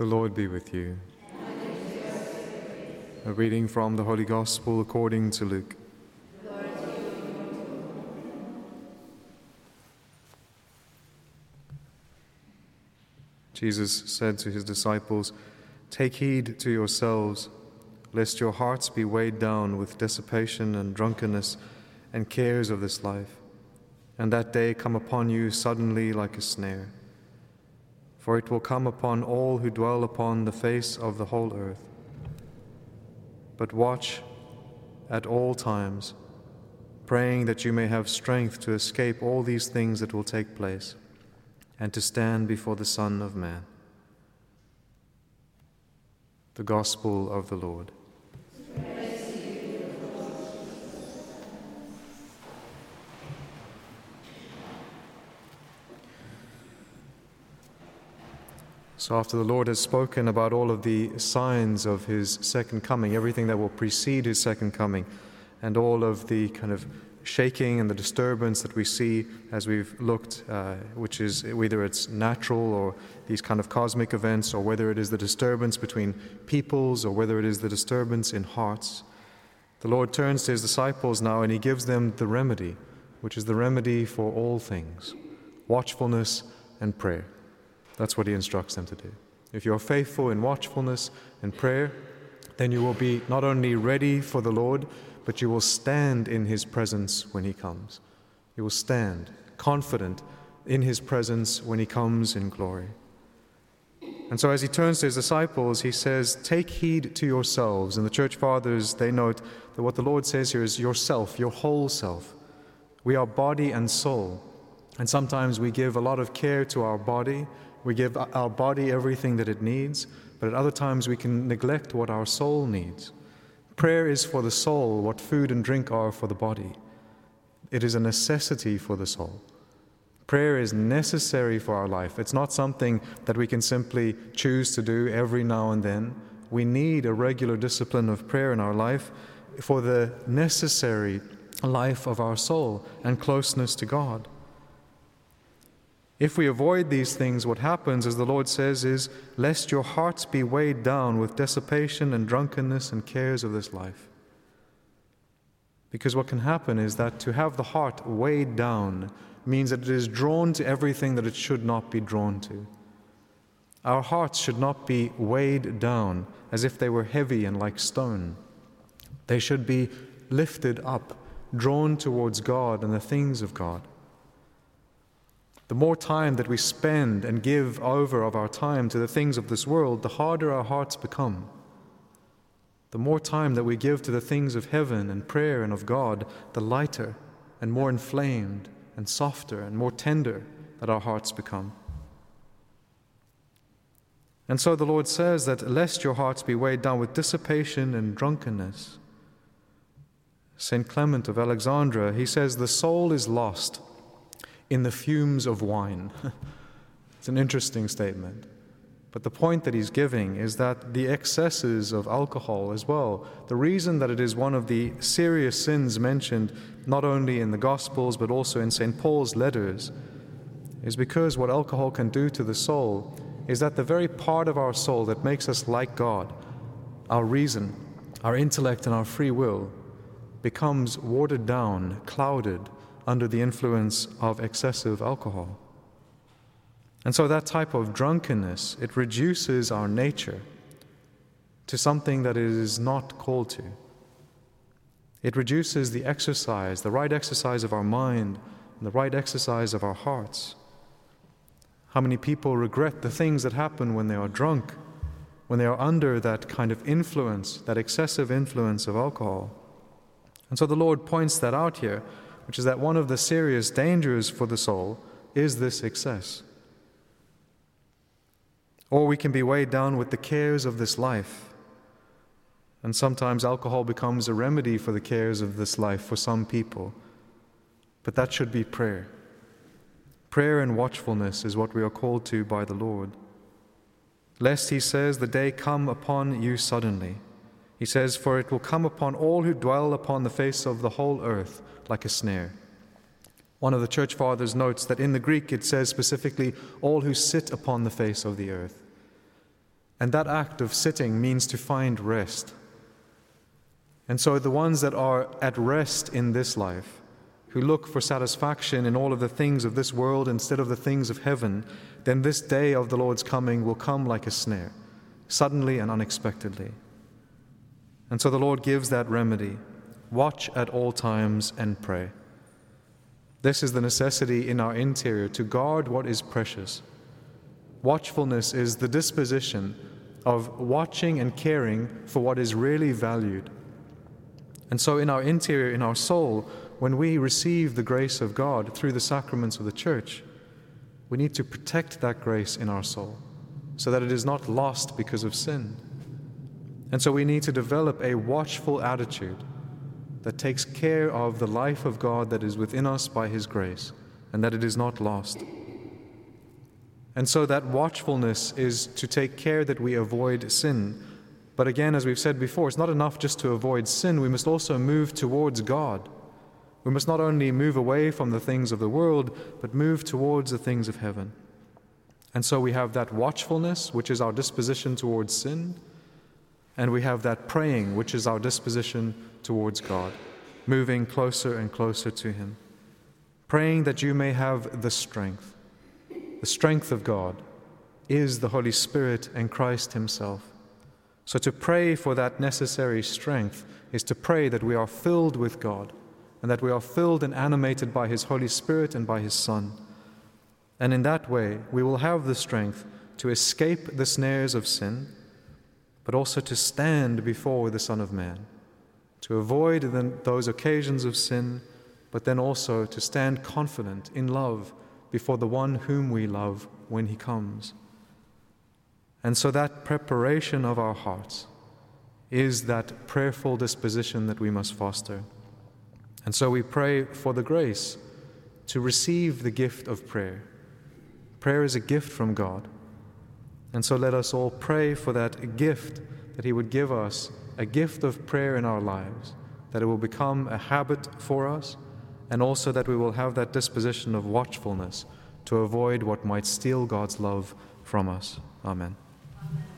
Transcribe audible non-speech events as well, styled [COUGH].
The Lord be with you. A reading from the Holy Gospel according to Luke. Jesus said to his disciples, Take heed to yourselves, lest your hearts be weighed down with dissipation and drunkenness and cares of this life, and that day come upon you suddenly like a snare. For it will come upon all who dwell upon the face of the whole earth. But watch at all times, praying that you may have strength to escape all these things that will take place and to stand before the Son of Man. The Gospel of the Lord. So, after the Lord has spoken about all of the signs of his second coming, everything that will precede his second coming, and all of the kind of shaking and the disturbance that we see as we've looked, uh, which is whether it's natural or these kind of cosmic events, or whether it is the disturbance between peoples, or whether it is the disturbance in hearts. The Lord turns to his disciples now and he gives them the remedy, which is the remedy for all things watchfulness and prayer. That's what he instructs them to do. If you're faithful in watchfulness and prayer, then you will be not only ready for the Lord, but you will stand in his presence when he comes. You will stand confident in his presence when he comes in glory. And so, as he turns to his disciples, he says, Take heed to yourselves. And the church fathers, they note that what the Lord says here is yourself, your whole self. We are body and soul. And sometimes we give a lot of care to our body, we give our body everything that it needs, but at other times we can neglect what our soul needs. Prayer is for the soul what food and drink are for the body. It is a necessity for the soul. Prayer is necessary for our life. It's not something that we can simply choose to do every now and then. We need a regular discipline of prayer in our life for the necessary life of our soul and closeness to God. If we avoid these things, what happens, as the Lord says, is lest your hearts be weighed down with dissipation and drunkenness and cares of this life. Because what can happen is that to have the heart weighed down means that it is drawn to everything that it should not be drawn to. Our hearts should not be weighed down as if they were heavy and like stone. They should be lifted up, drawn towards God and the things of God. The more time that we spend and give over of our time to the things of this world, the harder our hearts become. The more time that we give to the things of heaven and prayer and of God, the lighter and more inflamed and softer and more tender that our hearts become. And so the Lord says that lest your hearts be weighed down with dissipation and drunkenness. St. Clement of Alexandria, he says, the soul is lost in the fumes of wine. [LAUGHS] it's an interesting statement. But the point that he's giving is that the excesses of alcohol as well, the reason that it is one of the serious sins mentioned not only in the Gospels but also in St. Paul's letters, is because what alcohol can do to the soul is that the very part of our soul that makes us like God, our reason, our intellect, and our free will, becomes watered down, clouded under the influence of excessive alcohol. And so that type of drunkenness, it reduces our nature to something that it is not called to. It reduces the exercise, the right exercise of our mind, and the right exercise of our hearts. How many people regret the things that happen when they are drunk, when they are under that kind of influence, that excessive influence of alcohol? And so the Lord points that out here which is that one of the serious dangers for the soul is this excess. Or we can be weighed down with the cares of this life. And sometimes alcohol becomes a remedy for the cares of this life for some people. But that should be prayer. Prayer and watchfulness is what we are called to by the Lord. Lest, he says, the day come upon you suddenly. He says, For it will come upon all who dwell upon the face of the whole earth like a snare. One of the church fathers notes that in the Greek it says specifically, all who sit upon the face of the earth. And that act of sitting means to find rest. And so the ones that are at rest in this life, who look for satisfaction in all of the things of this world instead of the things of heaven, then this day of the Lord's coming will come like a snare, suddenly and unexpectedly. And so the Lord gives that remedy watch at all times and pray. This is the necessity in our interior to guard what is precious. Watchfulness is the disposition of watching and caring for what is really valued. And so, in our interior, in our soul, when we receive the grace of God through the sacraments of the church, we need to protect that grace in our soul so that it is not lost because of sin. And so, we need to develop a watchful attitude that takes care of the life of God that is within us by His grace and that it is not lost. And so that watchfulness is to take care that we avoid sin. But again, as we've said before, it's not enough just to avoid sin, we must also move towards God. We must not only move away from the things of the world, but move towards the things of heaven. And so we have that watchfulness, which is our disposition towards sin, and we have that praying, which is our disposition towards God, moving closer and closer to Him. Praying that you may have the strength. The strength of God is the Holy Spirit and Christ Himself. So to pray for that necessary strength is to pray that we are filled with God and that we are filled and animated by His Holy Spirit and by His Son. And in that way, we will have the strength to escape the snares of sin, but also to stand before the Son of Man to avoid those occasions of sin, but then also to stand confident in love before the one whom we love when he comes. And so that preparation of our hearts is that prayerful disposition that we must foster. And so we pray for the grace to receive the gift of prayer. Prayer is a gift from God. And so let us all pray for that gift that He would give us a gift of prayer in our lives, that it will become a habit for us, and also that we will have that disposition of watchfulness to avoid what might steal God's love from us. Amen. Amen.